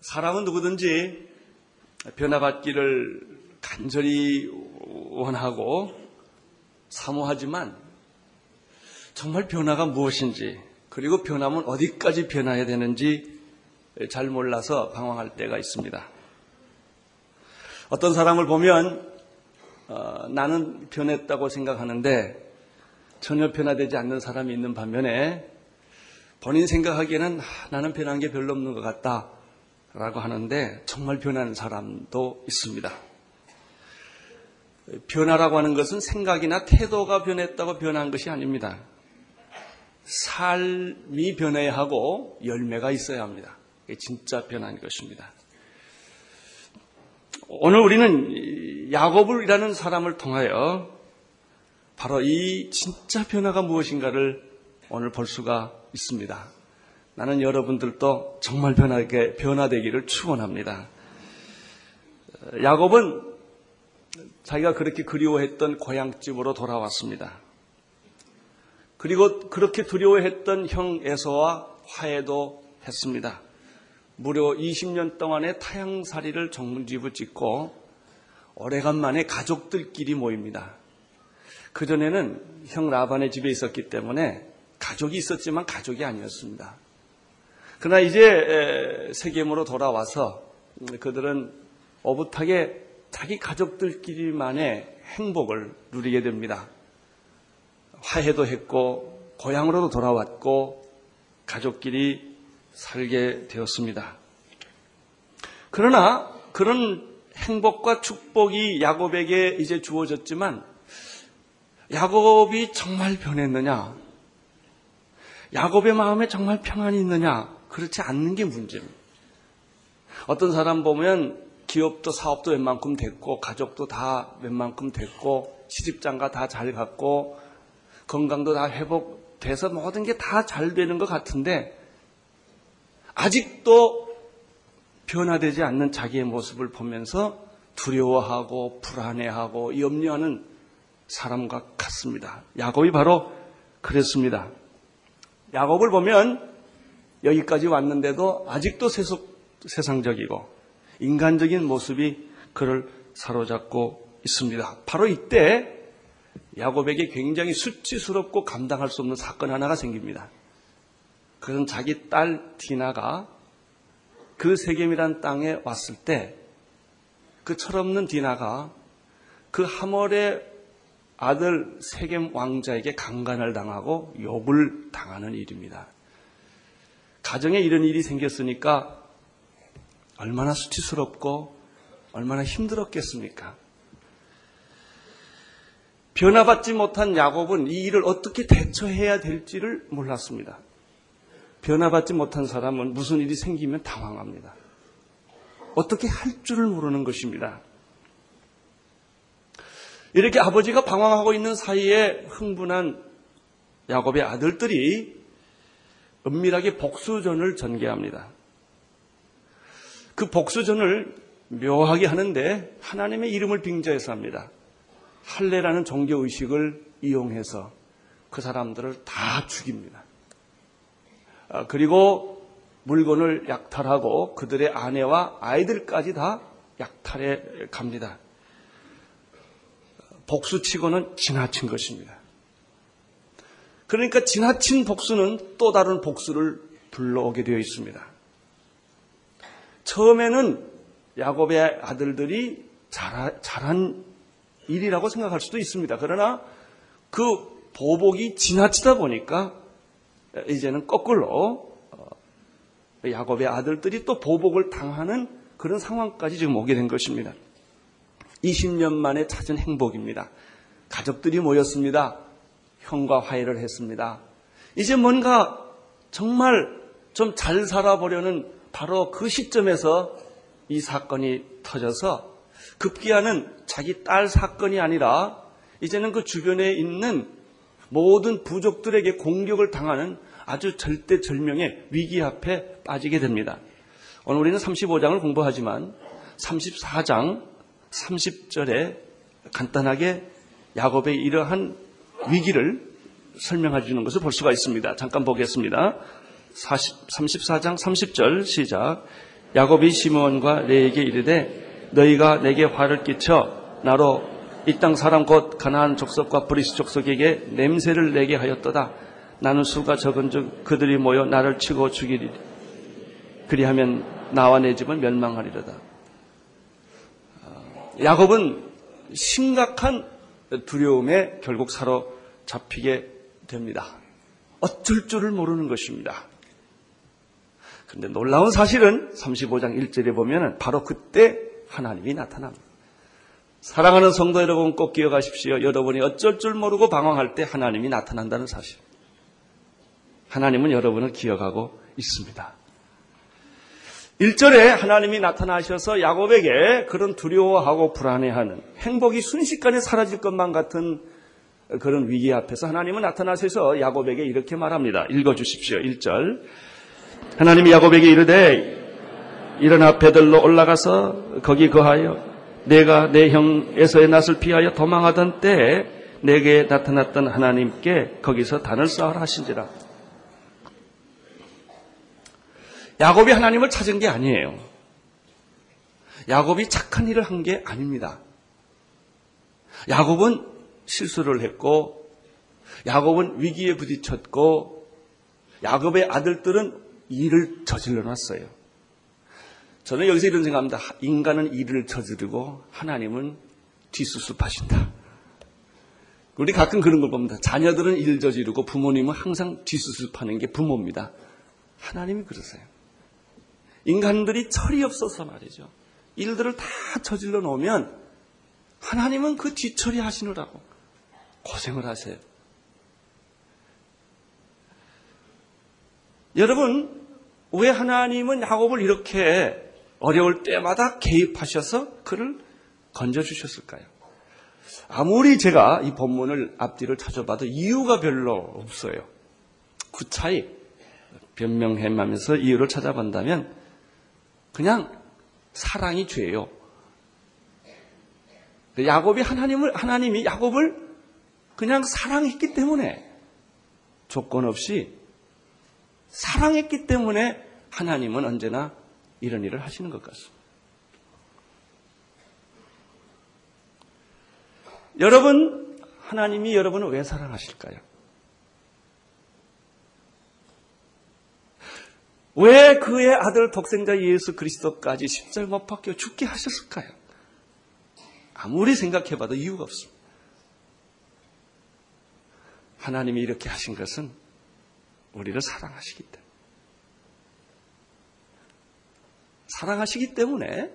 사람은 누구든지 변화받기를 간절히 원하고 사모하지만 정말 변화가 무엇인지 그리고 변하면 어디까지 변화해야 되는지 잘 몰라서 방황할 때가 있습니다. 어떤 사람을 보면 어, 나는 변했다고 생각하는데 전혀 변화되지 않는 사람이 있는 반면에 본인 생각하기에는 아, 나는 변한 게 별로 없는 것 같다 라고 하는데 정말 변한 사람도 있습니다. 변화라고 하는 것은 생각이나 태도가 변했다고 변한 것이 아닙니다. 삶이 변해야 하고 열매가 있어야 합니다. 진짜 변한 것입니다. 오늘 우리는 야곱을이라는 사람을 통하여 바로 이 진짜 변화가 무엇인가를 오늘 볼 수가 있습니다. 나는 여러분들도 정말 변하게 변화되기를 축원합니다. 야곱은 자기가 그렇게 그리워했던 고향집으로 돌아왔습니다. 그리고 그렇게 두려워했던 형 에서와 화해도 했습니다. 무려 20년 동안의 타향살이를 정문집을 짓고 오래간만에 가족들끼리 모입니다. 그전에는 형 라반의 집에 있었기 때문에 가족이 있었지만 가족이 아니었습니다. 그러나 이제 세겜으로 돌아와서 그들은 오붓하게 자기 가족들끼리만의 행복을 누리게 됩니다. 화해도 했고 고향으로도 돌아왔고 가족끼리 살게 되었습니다. 그러나 그런 행복과 축복이 야곱에게 이제 주어졌지만 야곱이 정말 변했느냐? 야곱의 마음에 정말 평안이 있느냐? 그렇지 않는 게 문제입니다. 어떤 사람 보면 기업도 사업도 웬만큼 됐고 가족도 다 웬만큼 됐고 시집장가 다 잘 갔고 건강도 다 회복돼서 모든 게 다 잘 되는 것 같은데 아직도 변화되지 않는 자기의 모습을 보면서 두려워하고 불안해하고 염려하는 사람과 같습니다. 야곱이 바로 그랬습니다. 야곱을 보면 여기까지 왔는데도 아직도 세속, 세상적이고 인간적인 모습이 그를 사로잡고 있습니다. 바로 이때 야곱에게 굉장히 수치스럽고 감당할 수 없는 사건 하나가 생깁니다. 그는 자기 딸 디나가 그 세겜이란 땅에 왔을 때 그 철없는 디나가 그 하몰의 아들 세겜 왕자에게 강간을 당하고 욕을 당하는 일입니다. 가정에 이런 일이 생겼으니까 얼마나 수치스럽고 얼마나 힘들었겠습니까? 변화받지 못한 야곱은 이 일을 어떻게 대처해야 될지를 몰랐습니다. 변화받지 못한 사람은 무슨 일이 생기면 당황합니다. 어떻게 할 줄을 모르는 것입니다. 이렇게 아버지가 방황하고 있는 사이에 흥분한 야곱의 아들들이 은밀하게 복수전을 전개합니다. 그 복수전을 묘하게 하는데 하나님의 이름을 빙자해서 합니다. 할례라는 종교 의식을 이용해서 그 사람들을 다 죽입니다. 아, 그리고 물건을 약탈하고 그들의 아내와 아이들까지 다 약탈해 갑니다. 복수치고는 지나친 것입니다. 그러니까 지나친 복수는 또 다른 복수를 불러오게 되어 있습니다. 처음에는 야곱의 아들들이 잘한 일이라고 생각할 수도 있습니다. 그러나 그 보복이 지나치다 보니까 이제는 거꾸로 어, 야곱의 아들들이 또 보복을 당하는 그런 상황까지 지금 오게 된 것입니다. 20년 만에 찾은 행복입니다. 가족들이 모였습니다. 형과 화해를 했습니다. 이제 뭔가 정말 좀 잘 살아보려는 바로 그 시점에서 이 사건이 터져서 급기야는 자기 딸 사건이 아니라 이제는 그 주변에 있는 모든 부족들에게 공격을 당하는 아주 절대절명의 위기 앞에 빠지게 됩니다. 오늘 우리는 35장을 공부하지만 34장 30절에 간단하게 야곱의 이러한 위기를 설명해 주는 것을 볼 수가 있습니다. 잠깐 보겠습니다. 40, 34장 30절 시작. 야곱이 시므온과 레위에게 이르되 너희가 내게 화를 끼쳐 나로 이 땅 사람 곧 가나안 족속과 브리스 족속에게 냄새를 내게 하였도다. 나는 수가 적은즉 그들이 모여 나를 치고 죽이리니. 그리하면 나와 내 집은 멸망하리로다. 어, 야곱은 심각한 두려움에 결국 사로잡히게 됩니다. 어쩔 줄을 모르는 것입니다. 그런데 놀라운 사실은 35장 1절에 보면 바로 그때 하나님이 나타납니다. 사랑하는 성도 여러분 꼭 기억하십시오. 여러분이 어쩔 줄 모르고 방황할 때 하나님이 나타난다는 사실. 하나님은 여러분을 기억하고 있습니다. 1절에 하나님이 나타나셔서 야곱에게 그런 두려워하고 불안해하는 행복이 순식간에 사라질 것만 같은 그런 위기 앞에서 하나님은 나타나셔서 야곱에게 이렇게 말합니다. 읽어주십시오. 1절. 하나님이 야곱에게 이르되 일어나 베들로 올라가서 거기 거하여 내가 내 형 에서의 낯을 피하여 도망하던 때에 내게 나타났던 하나님께 거기서 단을 쌓으라 하신지라. 야곱이 하나님을 찾은 게 아니에요. 야곱이 착한 일을 한 게 아닙니다. 야곱은 실수를 했고, 야곱은 위기에 부딪혔고, 야곱의 아들들은 일을 저질러 놨어요. 저는 여기서 이런 생각합니다. 인간은 일을 저지르고 하나님은 뒷수습하신다. 우리 가끔 그런 걸 봅니다. 자녀들은 일 저지르고 부모님은 항상 뒷수습하는 게 부모입니다. 하나님이 그러세요. 인간들이 철이 없어서 말이죠. 일들을 다 저질러 놓으면 하나님은 그 뒤처리 하시느라고 고생을 하세요. 여러분, 왜 하나님은 야곱을 이렇게 어려울 때마다 개입하셔서 그를 건져주셨을까요? 아무리 제가 이 본문을 앞뒤를 찾아봐도 이유가 별로 없어요. 구차히 변명해하면서 이유를 찾아본다면 그냥 사랑이 죄요. 야곱이 하나님을 하나님이 야곱을 그냥 사랑했기 때문에 조건 없이 사랑했기 때문에 하나님은 언제나 이런 일을 하시는 것 같습니다. 여러분, 하나님이 여러분을 왜 사랑하실까요? 왜 그의 아들 독생자 예수 그리스도까지 십자가 못 박혀 죽게 하셨을까요? 아무리 생각해봐도 이유가 없습니다. 하나님이 이렇게 하신 것은 우리를 사랑하시기 때문에. 사랑하시기 때문에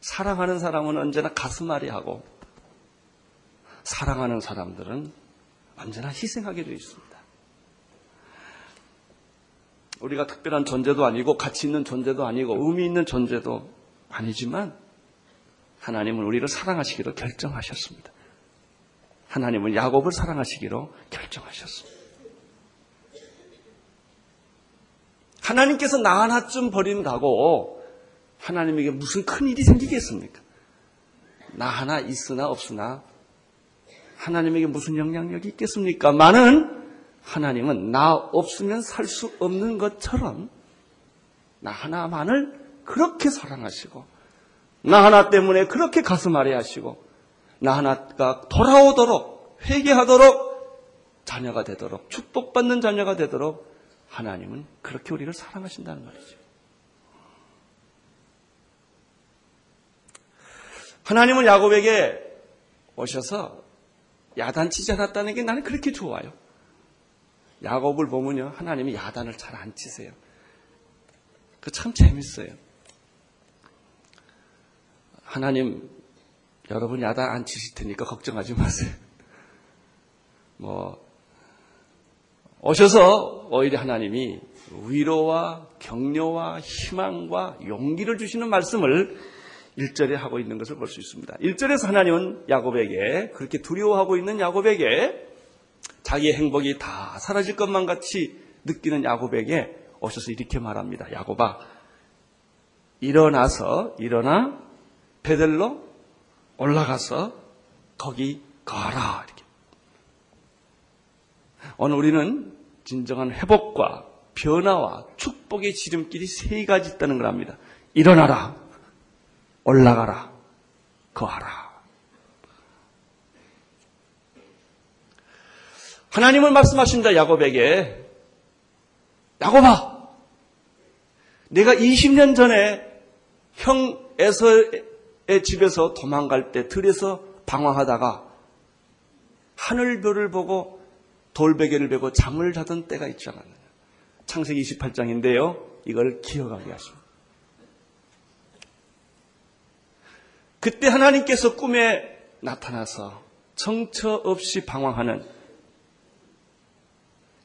사랑하는 사람은 언제나 가슴앓이 하고 사랑하는 사람들은 언제나 희생하게 되어 있습니다. 우리가 특별한 존재도 아니고 가치 있는 존재도 아니고 의미 있는 존재도 아니지만 하나님은 우리를 사랑하시기로 결정하셨습니다. 하나님은 야곱을 사랑하시기로 결정하셨습니다. 하나님께서 나 하나쯤 버린다고 하나님에게 무슨 큰 일이 생기겠습니까? 나 하나 있으나 없으나 하나님에게 무슨 영향력이 있겠습니까? 많은 하나님은 나 없으면 살 수 없는 것처럼 나 하나만을 그렇게 사랑하시고 나 하나 때문에 그렇게 가슴 아래 하시고 나 하나가 돌아오도록 회개하도록 자녀가 되도록 축복받는 자녀가 되도록 하나님은 그렇게 우리를 사랑하신다는 말이죠. 하나님은 야곱에게 오셔서 야단치지 않았다는 게 나는 그렇게 좋아요. 야곱을 보면요, 하나님이 야단을 잘 안 치세요. 그 참 재밌어요. 하나님, 여러분 야단 안 치실 테니까 걱정하지 마세요. 뭐, 오셔서 오히려 하나님이 위로와 격려와 희망과 용기를 주시는 말씀을 1절에 하고 있는 것을 볼 수 있습니다. 1절에서 하나님은 야곱에게 그렇게 두려워하고 있는 야곱에게 자기의 행복이 다 사라질 것만 같이 느끼는 야곱에게 오셔서 이렇게 말합니다. 야곱아, 일어나서 일어나 베델로 올라가서 거기 가라. 이렇게. 오늘 우리는 진정한 회복과 변화와 축복의 지름길이 세 가지 있다는 걸 압니다. 일어나라. 올라가라. 거하라. 하나님은 말씀하십니다. 야곱에게. 야곱아! 내가 20년 전에 형 에서의 집에서 도망갈 때 들에서 방황하다가 하늘별을 보고 돌베개를 베고 잠을 자던 때가 있지 않았느냐. 창세기 28장인데요. 이걸 기억하게 하십니다. 그때 하나님께서 꿈에 나타나서 정처 없이 방황하는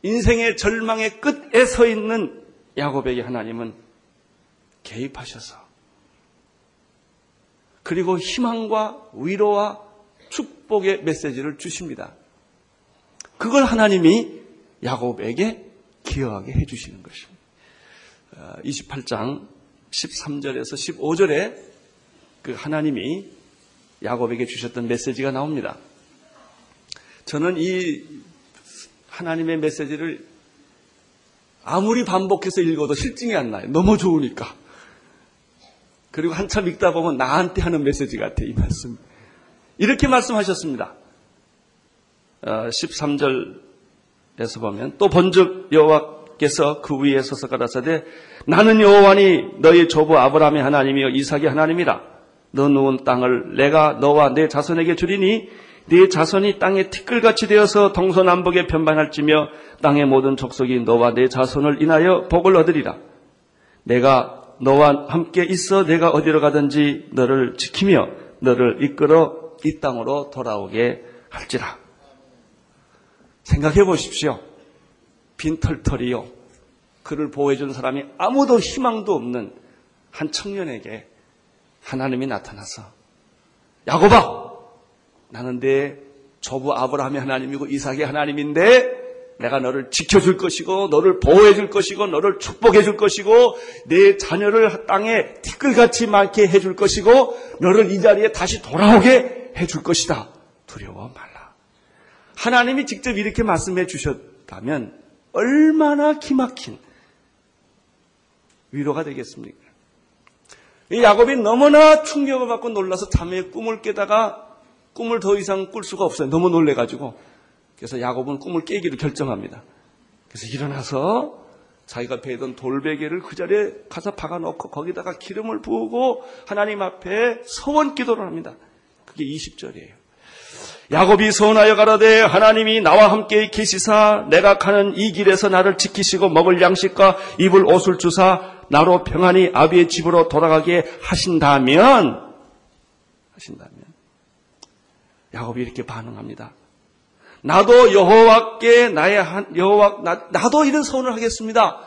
인생의 절망의 끝에 서 있는 야곱에게 하나님은 개입하셔서 그리고 희망과 위로와 축복의 메시지를 주십니다. 그걸 하나님이 야곱에게 기여하게 해주시는 것입니다. 28장 13절에서 15절에 그 하나님이 야곱에게 주셨던 메시지가 나옵니다. 저는 이 하나님의 메시지를 아무리 반복해서 읽어도 실증이 안 나요. 너무 좋으니까. 그리고 한참 읽다 보면 나한테 하는 메시지 같아, 이 말씀. 이렇게 말씀하셨습니다. 13절에서 어, 보면 또 본즉 여호와께서 그 위에 서서 가라사대 나는 여호와니 너희 조부 아브라함의 하나님이요 이삭의 하나님이라 너 누운 땅을 내가 너와 내 자손에게 주리니 네 자손이 땅에 티끌같이 되어서 동서남북에 편반할지며 땅의 모든 족속이 너와 내 자손을 인하여 복을 얻으리라 내가 너와 함께 있어 내가 어디로 가든지 너를 지키며 너를 이끌어 이 땅으로 돌아오게 할지라. 생각해 보십시오. 빈털털이요. 그를 보호해준 사람이 아무도 희망도 없는 한 청년에게 하나님이 나타나서 야곱아 나는 내 조부 아브라함의 하나님이고 이삭의 하나님인데 내가 너를 지켜줄 것이고 너를 보호해 줄 것이고 너를 축복해 줄 것이고 내 자녀를 땅에 티끌같이 많게 해줄 것이고 너를 이 자리에 다시 돌아오게 해줄 것이다. 두려워 말라. 하나님이 직접 이렇게 말씀해 주셨다면 얼마나 기막힌 위로가 되겠습니까? 이 야곱이 너무나 충격을 받고 놀라서 잠에 꿈을 깨다가 꿈을 더 이상 꿀 수가 없어요. 너무 놀래가지고 그래서 야곱은 꿈을 깨기로 결정합니다. 그래서 일어나서 자기가 베던 돌베개를 그 자리에 가서 박아놓고 거기다가 기름을 부으고 하나님 앞에 서원 기도를 합니다. 그게 20절이에요. 야곱이 서원하여 가라되 하나님이 나와 함께 계시사 내가 가는 이 길에서 나를 지키시고 먹을 양식과 입을 옷을 주사 나로 평안히 아비의 집으로 돌아가게 하신다면 하신다면 야곱이 이렇게 반응합니다. 나도 여호와께 나의 한, 여호와 나, 나도 이런 소원을 하겠습니다.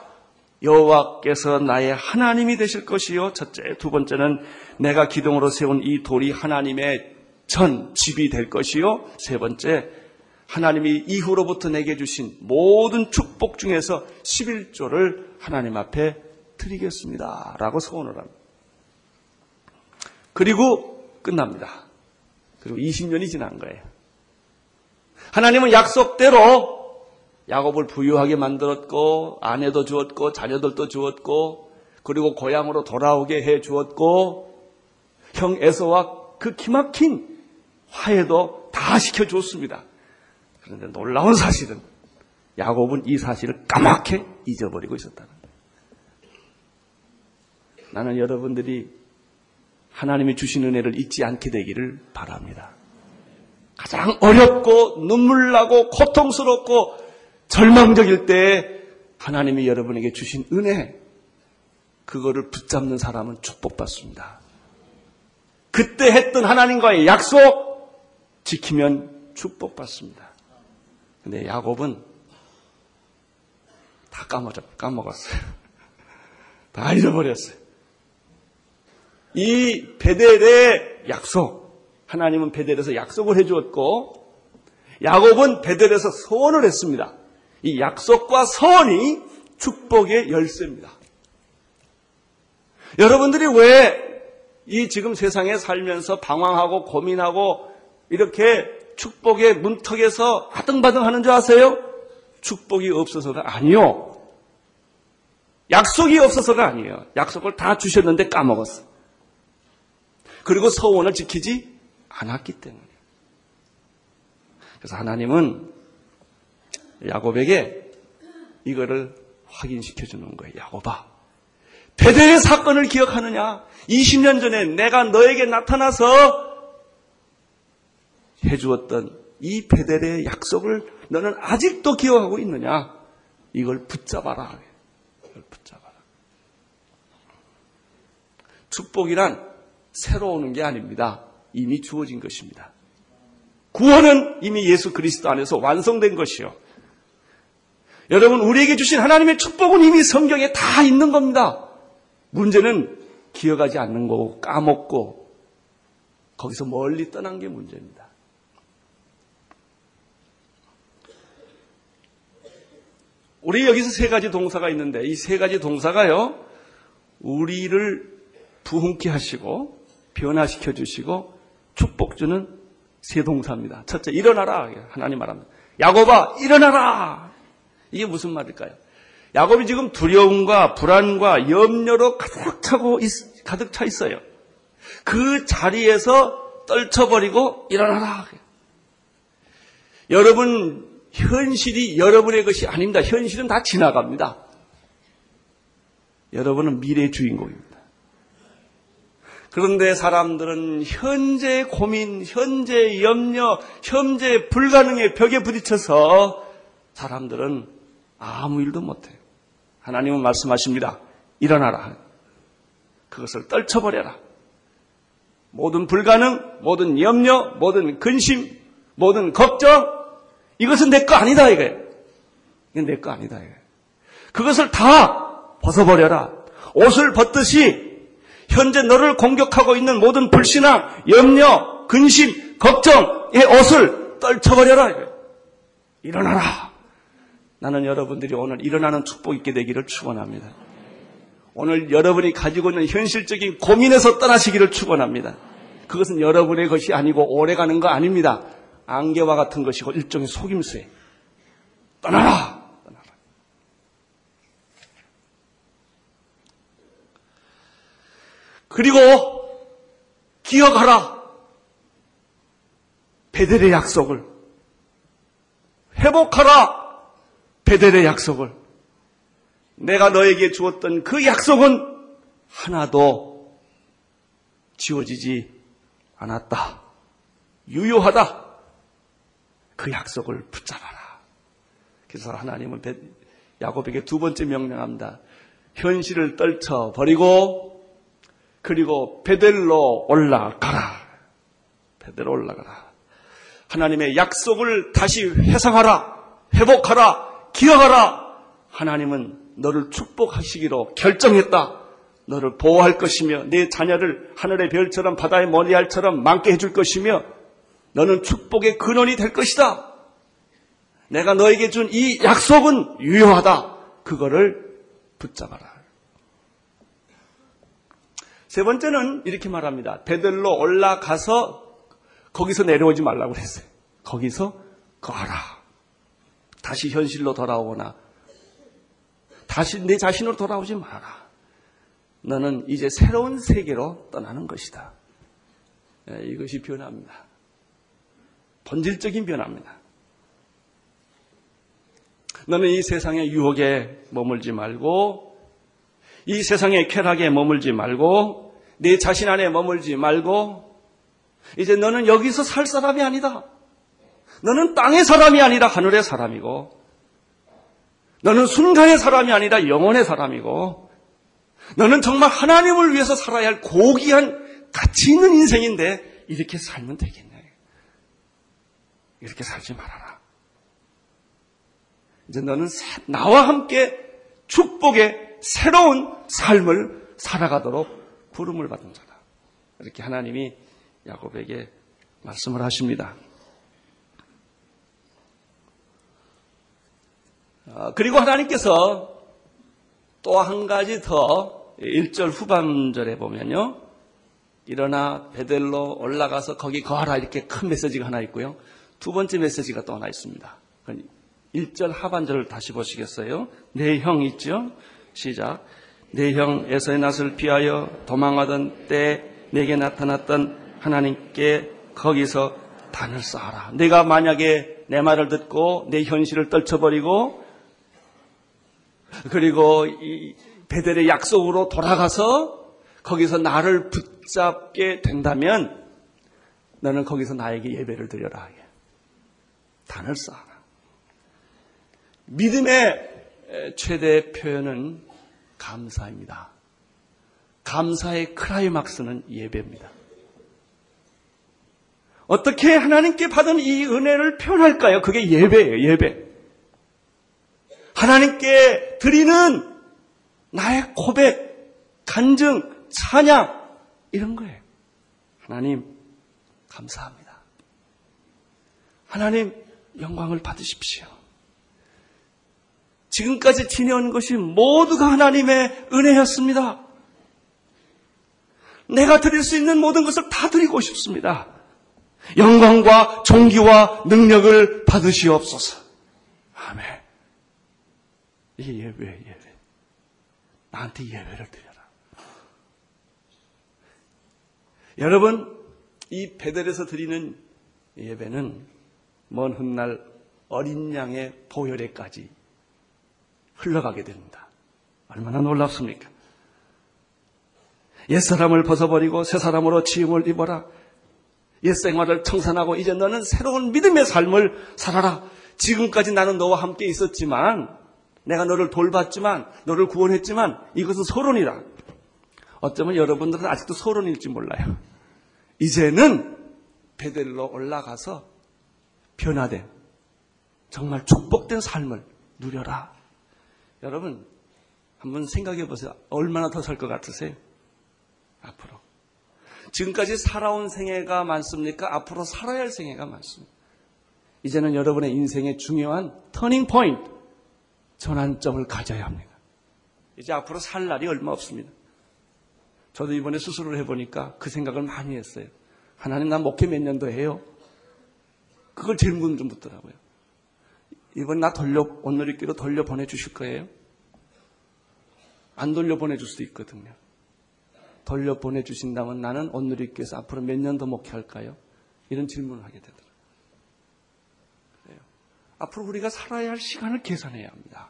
여호와께서 나의 하나님이 되실 것이요. 첫째, 두 번째는 내가 기둥으로 세운 이 돌이 하나님의 전 집이 될 것이요. 세 번째, 하나님이 이후로부터 내게 주신 모든 축복 중에서 11조를 하나님 앞에 드리겠습니다. 라고 소원을 합니다. 그리고 끝납니다. 그리고 20년이 지난 거예요. 하나님은 약속대로 야곱을 부유하게 만들었고 아내도 주었고 자녀들도 주었고 그리고 고향으로 돌아오게 해 주었고 형 에서와 그 기막힌 화해도 다 시켜줬습니다. 그런데 놀라운 사실은 야곱은 이 사실을 까맣게 잊어버리고 있었다는 거예요. 나는 여러분들이 하나님이 주신 은혜를 잊지 않게 되기를 바랍니다. 가장 어렵고 눈물 나고 고통스럽고 절망적일 때 하나님이 여러분에게 주신 은혜, 그거를 붙잡는 사람은 축복받습니다. 그때 했던 하나님과의 약속 지키면 축복받습니다. 근데 야곱은 다 까먹었, 까먹었어요. 다 잊어버렸어요. 이 베델의 약속, 하나님은 베델에서 약속을 해주었고 야곱은 베델에서 소원을 했습니다. 이 약속과 소원이 축복의 열쇠입니다. 여러분들이 왜 이 지금 세상에 살면서 방황하고 고민하고 이렇게 축복의 문턱에서 하등바등 하는 줄 아세요? 축복이 없어서가 아니요. 약속이 없어서가 아니에요. 약속을 다 주셨는데 까먹었어. 그리고 서원을 지키지 않았기 때문에. 그래서 하나님은 야곱에게 이거를 확인시켜 주는 거예요. 야곱아. 베델의 사건을 기억하느냐? 20년 전에 내가 너에게 나타나서 해주었던 이 베델의 약속을 너는 아직도 기억하고 있느냐? 이걸 붙잡아라. 이걸 붙잡아라. 축복이란 새로 오는 게 아닙니다. 이미 주어진 것입니다. 구원은 이미 예수 그리스도 안에서 완성된 것이요. 여러분, 우리에게 주신 하나님의 축복은 이미 성경에 다 있는 겁니다. 문제는 기억하지 않는 거고, 까먹고, 거기서 멀리 떠난 게 문제입니다. 우리 여기서 세 가지 동사가 있는데, 이 세 가지 동사가요, 우리를 부흥케 하시고, 변화시켜 주시고, 축복 주는 세 동사입니다. 첫째, 일어나라. 하나님 말합니다. 야곱아, 일어나라! 이게 무슨 말일까요? 야곱이 지금 두려움과 불안과 염려로 가득 차고 있, 가득 차 있어요. 그 자리에서 떨쳐버리고 일어나라. 여러분 현실이 여러분의 것이 아닙니다. 현실은 다 지나갑니다. 여러분은 미래의 주인공입니다. 그런데 사람들은 현재 고민, 현재 염려, 현재 불가능의 벽에 부딪혀서 사람들은 아무 일도 못해요. 하나님은 말씀하십니다. 일어나라. 그것을 떨쳐버려라. 모든 불가능, 모든 염려, 모든 근심, 모든 걱정, 이것은 내 거 아니다, 이거예요. 이건 내 거 아니다, 이거예요. 그것을 다 벗어버려라. 옷을 벗듯이 현재 너를 공격하고 있는 모든 불신앙, 염려, 근심, 걱정의 옷을 떨쳐버려라. 이거예요. 일어나라. 나는 여러분들이 오늘 일어나는 축복 있게 되기를 축원합니다. 오늘 여러분이 가지고 있는 현실적인 고민에서 떠나시기를 축원합니다. 그것은 여러분의 것이 아니고 오래가는 거 아닙니다. 안개와 같은 것이고 일종의 속임수에 떠나라. 떠나라. 그리고 기억하라. 베델의 약속을 회복하라. 베델의 약속을 내가 너에게 주었던 그 약속은 하나도 지워지지 않았다. 유효하다. 그 약속을 붙잡아라. 그래서 하나님은 야곱에게 두 번째 명령합니다. 현실을 떨쳐 버리고 그리고 베델로 올라가라. 베델로 올라가라. 하나님의 약속을 다시 회상하라. 회복하라. 기억하라. 하나님은 너를 축복하시기로 결정했다. 너를 보호할 것이며 내 자녀를 하늘의 별처럼 바다의 머리알처럼 많게 해줄 것이며 너는 축복의 근원이 될 것이다. 내가 너에게 준 이 약속은 유효하다. 그거를 붙잡아라. 세 번째는 이렇게 말합니다. 베들로 올라가서 거기서 내려오지 말라고 그랬어요. 거기서 거하라. 다시 현실로 돌아오거나 다시 내 자신으로 돌아오지 마라. 너는 이제 새로운 세계로 떠나는 것이다. 예, 이것이 변화입니다. 본질적인 변화입니다. 너는 이 세상의 유혹에 머물지 말고 이 세상의 쾌락에 머물지 말고 내 자신 안에 머물지 말고 이제 너는 여기서 살 사람이 아니다. 너는 땅의 사람이 아니라 하늘의 사람이고, 너는 순간의 사람이 아니라 영원의 사람이고, 너는 정말 하나님을 위해서 살아야 할 고귀한 가치 있는 인생인데, 이렇게 살면 되겠네. 이렇게 살지 말아라. 이제 너는 나와 함께 축복의 새로운 삶을 살아가도록 부름을 받은 자다. 이렇게 하나님이 야곱에게 말씀을 하십니다. 어, 그리고 하나님께서 또 한 가지 더 1절 후반절에 보면요. 일어나 베델로 올라가서 거기 거하라 이렇게 큰 메시지가 하나 있고요. 두 번째 메시지가 또 하나 있습니다. 1절 하반절을 다시 보시겠어요? 내 형 있죠? 시작. 내 형 에서의 낯을 피하여 도망하던 때 내게 나타났던 하나님께 거기서 단을 쌓아라. 내가 만약에 내 말을 듣고 내 현실을 떨쳐버리고 그리고 이 베델의 약속으로 돌아가서 거기서 나를 붙잡게 된다면 너는 거기서 나에게 예배를 드려라. 단을 쌓아라. 믿음의 최대 표현은 감사입니다. 감사의 크라이막스는 예배입니다. 어떻게 하나님께 받은 이 은혜를 표현할까요? 그게 예배예요, 예배. 하나님께 드리는 나의 고백, 간증, 찬양, 이런 거예요. 하나님, 감사합니다. 하나님, 영광을 받으십시오. 지금까지 지내온 것이 모두가 하나님의 은혜였습니다. 내가 드릴 수 있는 모든 것을 다 드리고 싶습니다. 영광과 존귀와 능력을 받으시옵소서. 아멘. 이게 예배, 예배. 나한테 예배를 드려라. 여러분, 이 베델에서 드리는 예배는 먼 훗날 어린 양의 보혈에까지 흘러가게 됩니다. 얼마나 놀랍습니까? 옛사람을 벗어버리고 새사람으로 지음을 입어라. 옛생활을 청산하고 이제 너는 새로운 믿음의 삶을 살아라. 지금까지 나는 너와 함께 있었지만 내가 너를 돌봤지만 너를 구원했지만 이것은 소론이다. 어쩌면 여러분들은 아직도 소론일지 몰라요. 이제는 베델로 올라가서 변화된 정말 축복된 삶을 누려라. 여러분 한번 생각해 보세요. 얼마나 더 살 것 같으세요? 앞으로. 지금까지 살아온 생애가 많습니까? 앞으로 살아야 할 생애가 많습니다. 이제는 여러분의 인생의 중요한 터닝 포인트, 전환점을 가져야 합니다. 이제 앞으로 살 날이 얼마 없습니다. 저도 이번에 수술을 해보니까 그 생각을 많이 했어요. 하나님 나 목회 몇 년도 해요? 그걸 질문 좀 묻더라고요. 이번 나 돌려, 오늘리끼로 돌려 보내주실 거예요? 안 돌려 보내줄 수도 있거든요. 돌려 보내주신다면 나는 오늘리께서 앞으로 몇 년 더 목회할까요? 이런 질문을 하게 되더라고요. 앞으로 우리가 살아야 할 시간을 계산해야 합니다.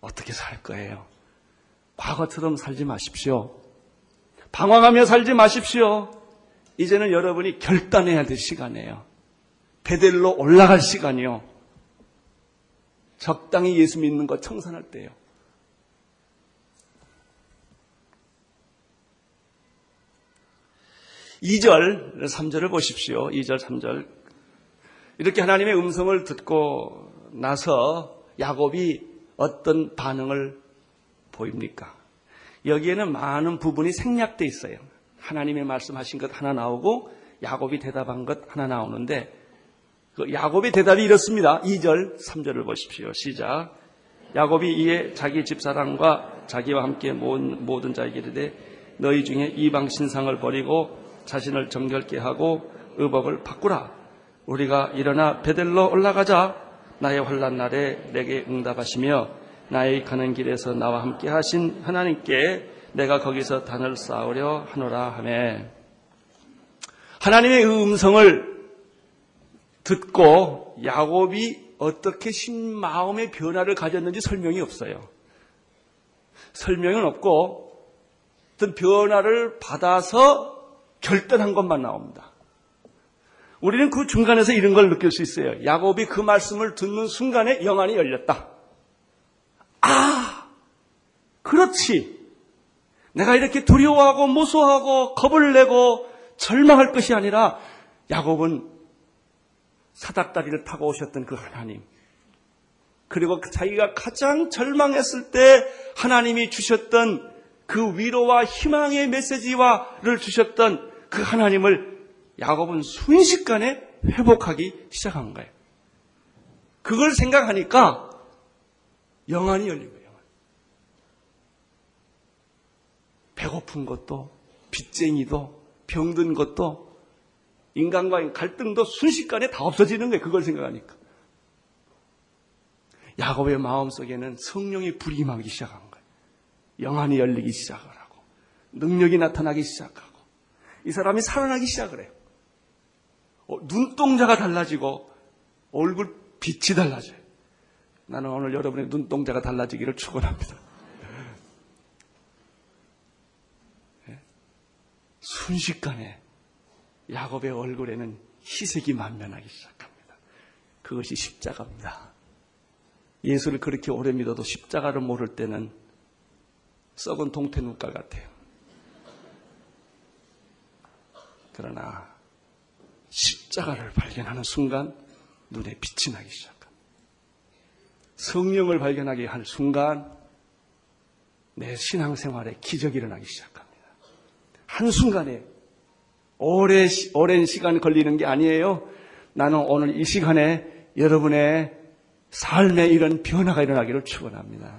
어떻게 살 거예요? 과거처럼 살지 마십시오. 방황하며 살지 마십시오. 이제는 여러분이 결단해야 될 시간이에요. 베델로 올라갈 시간이요. 적당히 예수 믿는 것 청산할 때요. 2절, 3절을 보십시오. 2절, 3절. 이렇게 하나님의 음성을 듣고 나서 야곱이 어떤 반응을 보입니까? 여기에는 많은 부분이 생략돼 있어요. 하나님의 말씀하신 것 하나 나오고 야곱이 대답한 것 하나 나오는데 그 야곱의 대답이 이렇습니다. 2절, 3절을 보십시오. 시작. 야곱이 이에 자기 집사람과 자기와 함께 모든, 모든 자에게 이르되 너희 중에 이방 신상을 버리고 자신을 정결케 하고 의복을 바꾸라. 우리가 일어나 베델로 올라가자. 나의 환란 날에 내게 응답하시며 나의 가는 길에서 나와 함께 하신 하나님께 내가 거기서 단을 쌓으려 하노라 하매 하나님의 음성을 듣고 야곱이 어떻게 신 마음의 변화를 가졌는지 설명이 없어요. 설명은 없고 어떤 변화를 받아서 결단한 것만 나옵니다. 우리는 그 중간에서 이런 걸 느낄 수 있어요. 야곱이 그 말씀을 듣는 순간에 영안이 열렸다. 아, 그렇지. 내가 이렇게 두려워하고 무서워하고 겁을 내고 절망할 것이 아니라 야곱은 사닥다리를 타고 오셨던 그 하나님. 그리고 자기가 가장 절망했을 때 하나님이 주셨던 그 위로와 희망의 메시지와를 주셨던 그 하나님을 야곱은 순식간에 회복하기 시작한 거예요. 그걸 생각하니까 영안이 열린 거예요. 배고픈 것도 빚쟁이도 병든 것도 인간과의 갈등도 순식간에 다 없어지는 거예요. 그걸 생각하니까. 야곱의 마음속에는 성령의 불이 임하기 시작한 거예요. 영안이 열리기 시작을 하고 능력이 나타나기 시작하고 이 사람이 살아나기 시작을 해요. 어, 눈동자가 달라지고 얼굴 빛이 달라져요. 나는 오늘 여러분의 눈동자가 달라지기를 축원합니다. 예? 순식간에 야곱의 얼굴에는 희색이 만면하기 시작합니다. 그것이 십자가입니다. 예수를 그렇게 오래 믿어도 십자가를 모를 때는 썩은 동태눈깔 같아요. 그러나 십자가를 발견하는 순간 눈에 빛이 나기 시작합니다. 성령을 발견하게 한 순간 내 신앙생활에 기적이 일어나기 시작합니다. 한순간에 오래, 오랜 시간 걸리는 게 아니에요. 나는 오늘 이 시간에 여러분의 삶에 이런 변화가 일어나기를 축원합니다.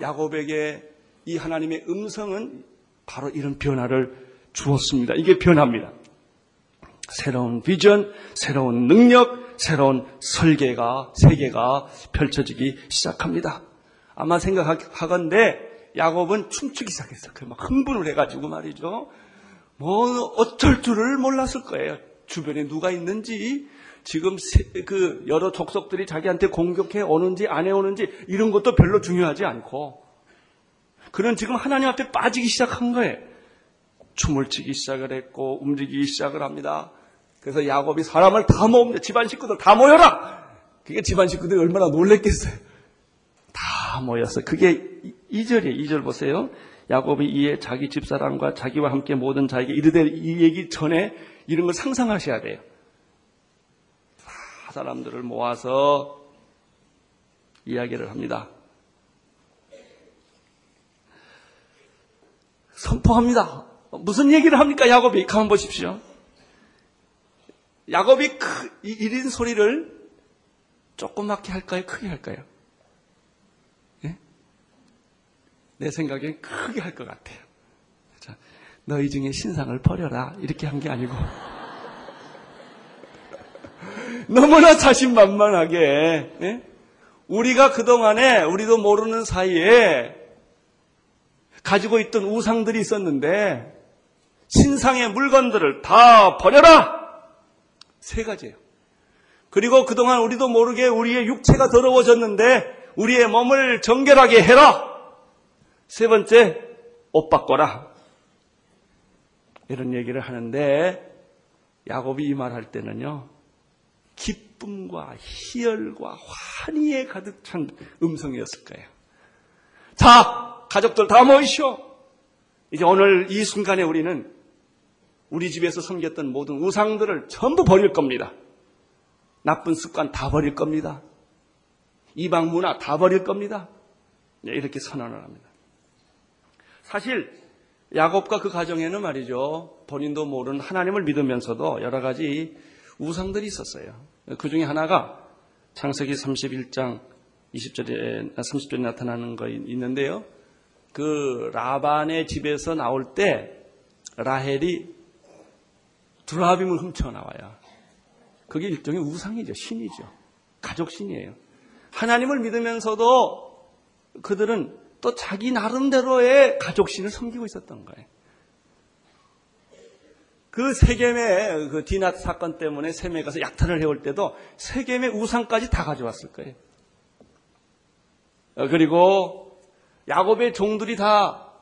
야곱에게 이 하나님의 음성은 바로 이런 변화를 주었습니다. 이게 변화입니다. 새로운 비전, 새로운 능력, 새로운 설계가, 세계가 펼쳐지기 시작합니다. 아마 생각하건대 야곱은 춤추기 시작했어요. 막 흥분을 해가지고 말이죠. 뭐 어쩔 줄을 몰랐을 거예요. 주변에 누가 있는지, 지금 그 여러 족속들이 자기한테 공격해 오는지 안 해 오는지 이런 것도 별로 중요하지 않고, 그는 지금 하나님 앞에 빠지기 시작한 거예요. 춤을 추기 시작을 했고 움직이기 시작을 합니다. 그래서 야곱이 사람을 다 모읍니다. 집안 식구들 다 모여라. 그게 집안 식구들이 얼마나 놀랬겠어요. 다 모였어. 그게 2절이에요. 2절 보세요. 야곱이 이에 자기 집사람과 자기와 함께 모든 자에게 이르되 이 얘기 전에 이런 걸 상상하셔야 돼요. 다 사람들을 모아서 이야기를 합니다. 선포합니다. 무슨 얘기를 합니까? 야곱이 가만 보십시오. 야곱이 크, 이린 소리를 조그맣게 할까요? 크게 할까요? 예? 내 생각엔 크게 할 것 같아요. 자, 너희 중에 신상을 버려라. 이렇게 한 게 아니고. 너무나 자신만만하게, 예? 우리가 그동안에, 우리도 모르는 사이에 가지고 있던 우상들이 있었는데, 신상의 물건들을 다 버려라! 세 가지예요. 그리고 그동안 우리도 모르게 우리의 육체가 더러워졌는데 우리의 몸을 정결하게 해라. 세 번째, 옷 바꿔라. 이런 얘기를 하는데 야곱이 이 말 할 때는요. 기쁨과 희열과 환희에 가득 찬 음성이었을 거예요. 자, 가족들 다 모이시오. 이제 오늘 이 순간에 우리는 우리 집에서 섬겼던 모든 우상들을 전부 버릴 겁니다. 나쁜 습관 다 버릴 겁니다. 이방 문화 다 버릴 겁니다. 네, 이렇게 선언을 합니다. 사실 야곱과 그 가정에는 말이죠. 본인도 모르는 하나님을 믿으면서도 여러 가지 우상들이 있었어요. 그 중에 하나가 창세기 31장 20절에 30절에 나타나는 거 있는데요. 그 라반의 집에서 나올 때 라헬이 두라빔을 훔쳐 나와요. 그게 일종의 우상이죠. 신이죠. 가족 신이에요. 하나님을 믿으면서도 그들은 또 자기 나름대로의 가족 신을 섬기고 있었던 거예요. 그 세겜의 그 디낫 사건 때문에 셈에 가서 약탈을 해올 때도 세겜의 우상까지 다 가져왔을 거예요. 어, 그리고 야곱의 종들이 다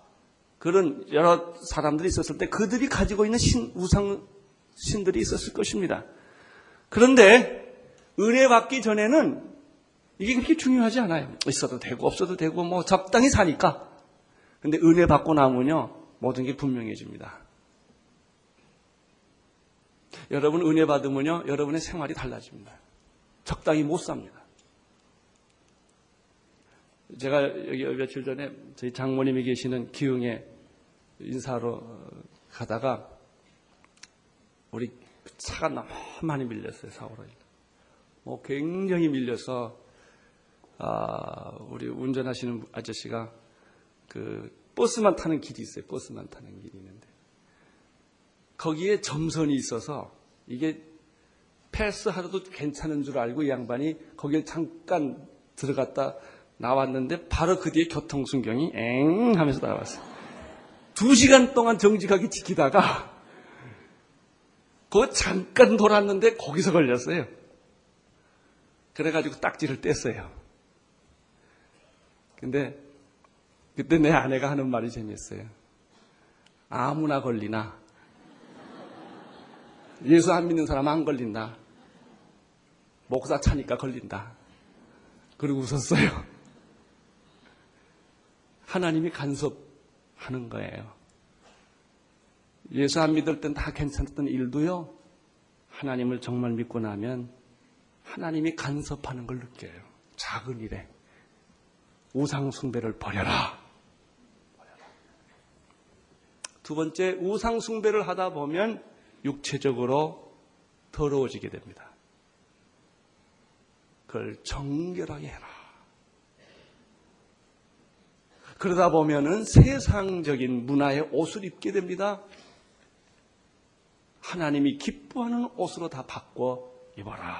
그런 여러 사람들이 있었을 때 그들이 가지고 있는 신 우상 신들이 있었을 것입니다. 그런데 은혜 받기 전에는 이게 그렇게 중요하지 않아요. 있어도 되고 없어도 되고 뭐 적당히 사니까. 근데 은혜 받고 나면요 모든 게 분명해집니다. 여러분 은혜 받으면요 여러분의 생활이 달라집니다. 적당히 못 삽니다. 제가 여기 며칠 전에 저희 장모님이 계시는 기흥에 인사로 가다가 우리 차가 너무 많이 밀렸어요, 사고로. 뭐 굉장히 밀려서, 아, 우리 운전하시는 아저씨가 그 버스만 타는 길이 있어요. 버스만 타는 길이 있는데. 거기에 점선이 있어서 이게 패스하려도 괜찮은 줄 알고 이 양반이 거기에 잠깐 들어갔다 나왔는데 바로 그 뒤에 교통순경이 엥 하면서 나왔어요. 두 시간 동안 정직하게 지키다가 그 잠깐 돌았는데 거기서 걸렸어요. 그래가지고 딱지를 뗐어요. 근데 그때 내 아내가 하는 말이 재미있어요. 아무나 걸리나 예수 안 믿는 사람 안 걸린다. 목사 차니까 걸린다. 그리고 웃었어요. 하나님이 간섭하는 거예요. 예수 안 믿을 땐 다 괜찮았던 일도요, 하나님을 정말 믿고 나면 하나님이 간섭하는 걸 느껴요. 작은 일에. 우상 숭배를 버려라. 두 번째, 우상 숭배를 하다 보면 육체적으로 더러워지게 됩니다. 그걸 정결하게 해라. 그러다 보면은 세상적인 문화의 옷을 입게 됩니다. 하나님이 기뻐하는 옷으로 다 바꿔 입어라.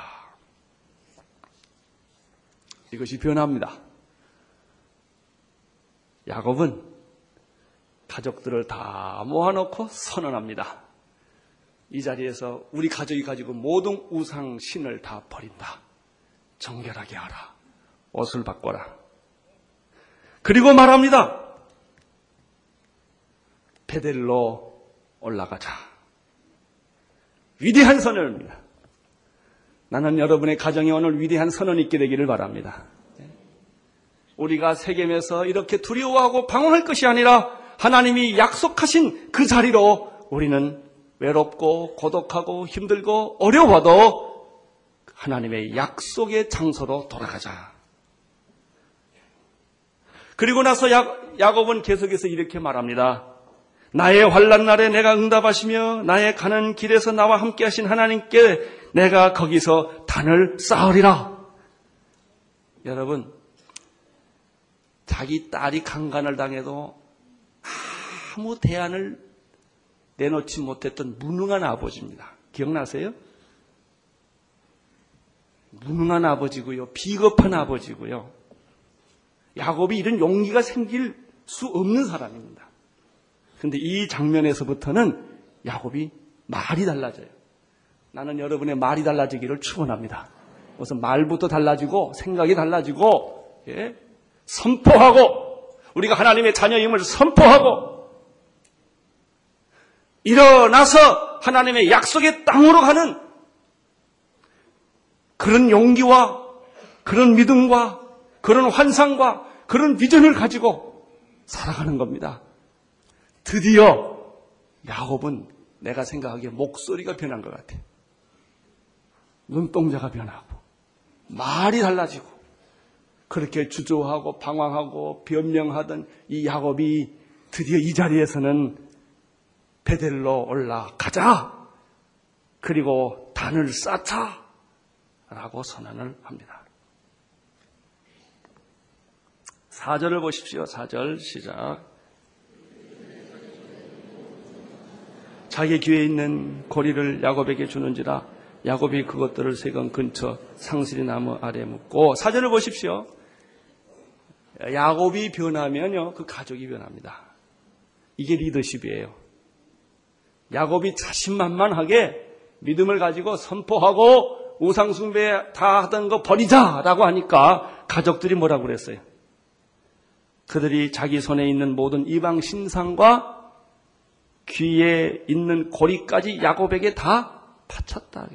이것이 변합니다. 야곱은 가족들을 다 모아놓고 선언합니다. 이 자리에서 우리 가족이 가지고 모든 우상 신을 다 버린다. 정결하게 하라. 옷을 바꿔라. 그리고 말합니다. 베델로 올라가자. 위대한 선언입니다. 나는 여러분의 가정에 오늘 위대한 선언이 있게 되기를 바랍니다. 우리가 세겜에서 이렇게 두려워하고 방황할 것이 아니라 하나님이 약속하신 그 자리로 우리는 외롭고 고독하고 힘들고 어려워도 하나님의 약속의 장소로 돌아가자. 그리고 나서 야, 야곱은 계속해서 이렇게 말합니다. 나의 환란 날에 내가 응답하시며 나의 가는 길에서 나와 함께 하신 하나님께 내가 거기서 단을 쌓으리라. 여러분, 자기 딸이 강간을 당해도 아무 대안을 내놓지 못했던 무능한 아버지입니다. 기억나세요? 무능한 아버지고요. 비겁한 아버지고요. 야곱이 이런 용기가 생길 수 없는 사람입니다. 근데 이 장면에서부터는 야곱이 말이 달라져요. 나는 여러분의 말이 달라지기를 축원합니다. 우선 말부터 달라지고 생각이 달라지고 예? 선포하고 우리가 하나님의 자녀임을 선포하고 일어나서 하나님의 약속의 땅으로 가는 그런 용기와 그런 믿음과 그런 환상과 그런 비전을 가지고 살아가는 겁니다. 드디어 야곱은 내가 생각하기에 목소리가 변한 것 같아. 눈동자가 변하고 말이 달라지고 그렇게 주저하고 방황하고 변명하던 이 야곱이 드디어 이 자리에서는 베델로 올라가자. 그리고 단을 쌓자. 라고 선언을 합니다. 4절을 보십시오. 4절 시작. 자기 귀에 있는 고리를 야곱에게 주는지라 야곱이 그것들을 세건 근처 상실이 나무 아래 묻고 사절을 보십시오. 야곱이 변하면요 그 가족이 변합니다. 이게 리더십이에요. 야곱이 자신만만하게 믿음을 가지고 선포하고 우상숭배 다 하던 거 버리자라고 하니까 가족들이 뭐라고 그랬어요? 그들이 자기 손에 있는 모든 이방 신상과 귀에 있는 고리까지 야곱에게 다 바쳤다.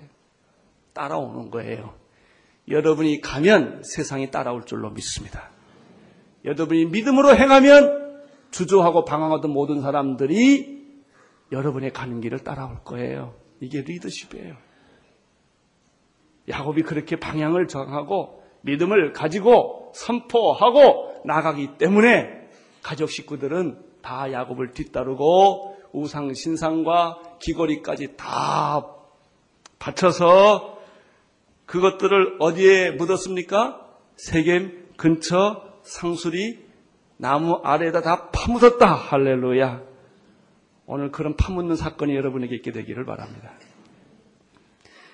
따라오는 거예요. 여러분이 가면 세상이 따라올 줄로 믿습니다. 여러분이 믿음으로 행하면 주저하고 방황하던 모든 사람들이 여러분의 가는 길을 따라올 거예요. 이게 리더십이에요. 야곱이 그렇게 방향을 정하고 믿음을 가지고 선포하고 나가기 때문에 가족 식구들은 다 야곱을 뒤따르고 우상 신상과 귀걸이까지 다 바쳐서 그것들을 어디에 묻었습니까? 세겜 근처 상수리 나무 아래에다 다 파묻었다. 할렐루야. 오늘 그런 파묻는 사건이 여러분에게 있게 되기를 바랍니다.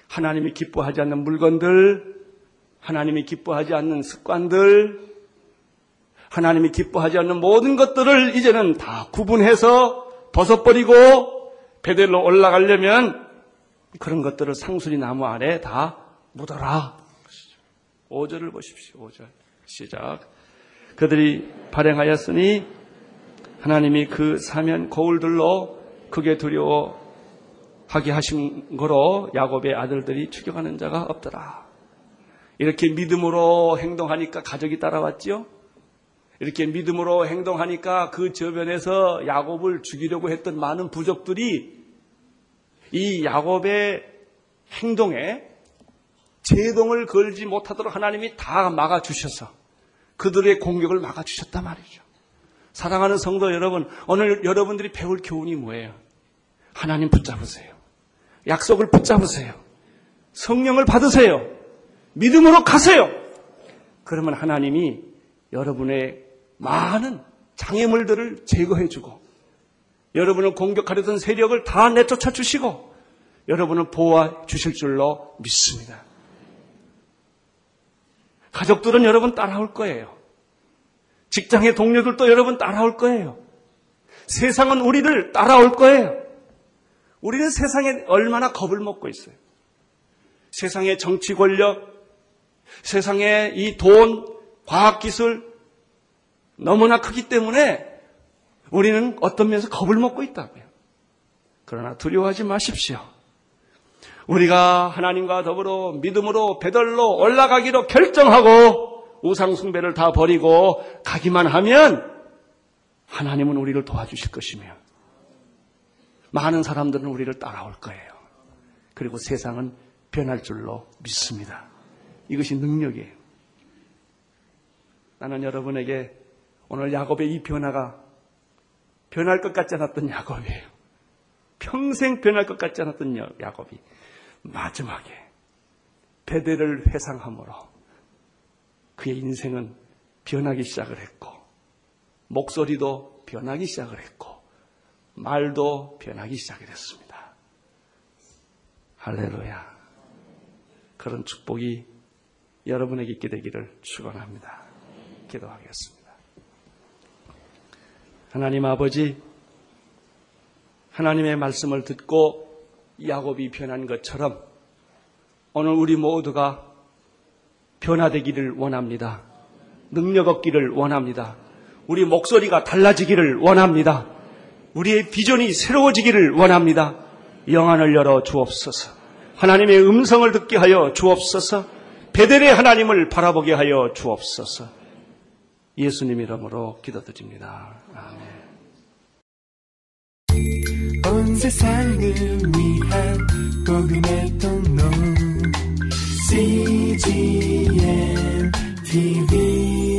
하나님이 기뻐하지 않는 물건들, 하나님이 기뻐하지 않는 습관들, 하나님이 기뻐하지 않는 모든 것들을 이제는 다 구분해서 벗어버리고 베델로 올라가려면 그런 것들을 상수리 나무 아래 다 묻어라. 5절을 보십시오. 5절. 시작. 그들이 발행하였으니 하나님이 그 사면 거울들로 크게 두려워 하게 하신 거로 야곱의 아들들이 추격하는 자가 없더라. 이렇게 믿음으로 행동하니까 가족이 따라왔지요. 이렇게 믿음으로 행동하니까 그 저변에서 야곱을 죽이려고 했던 많은 부족들이 이 야곱의 행동에 제동을 걸지 못하도록 하나님이 다 막아주셔서 그들의 공격을 막아주셨단 말이죠. 사랑하는 성도 여러분, 오늘 여러분들이 배울 교훈이 뭐예요? 하나님 붙잡으세요. 약속을 붙잡으세요. 성령을 받으세요. 믿음으로 가세요. 그러면 하나님이 여러분의 많은 장애물들을 제거해주고 여러분을 공격하려던 세력을 다 내쫓아 주시고 여러분을 보호해 주실 줄로 믿습니다. 가족들은 여러분 따라올 거예요. 직장의 동료들도 여러분 따라올 거예요. 세상은 우리를 따라올 거예요. 우리는 세상에 얼마나 겁을 먹고 있어요. 세상의 정치 권력, 세상의 이 돈, 과학기술, 너무나 크기 때문에 우리는 어떤 면에서 겁을 먹고 있다고요. 그러나 두려워하지 마십시오. 우리가 하나님과 더불어 믿음으로 배달로 올라가기로 결정하고 우상숭배를 다 버리고 가기만 하면 하나님은 우리를 도와주실 것이며 많은 사람들은 우리를 따라올 거예요. 그리고 세상은 변할 줄로 믿습니다. 이것이 능력이에요. 나는 여러분에게 오늘 야곱의 이 변화가 변할 것 같지 않았던 야곱이에요. 평생 변할 것 같지 않았던 야곱이 마지막에 베델을 회상함으로 그의 인생은 변하기 시작을 했고 목소리도 변하기 시작을 했고 말도 변하기 시작을 했습니다. 할렐루야. 그런 축복이 여러분에게 있게 되기를 축원합니다. 기도하겠습니다. 하나님 아버지, 하나님의 말씀을 듣고 야곱이 변한 것처럼 오늘 우리 모두가 변화되기를 원합니다. 능력 얻기를 원합니다. 우리 목소리가 달라지기를 원합니다. 우리의 비전이 새로워지기를 원합니다. 영안을 열어 주옵소서. 하나님의 음성을 듣게 하여 주옵소서. 베델의 하나님을 바라보게 하여 주옵소서. 예수님 이름으로 기도드립니다. 아멘. 세상을 위한 복음의 통로 CGM TV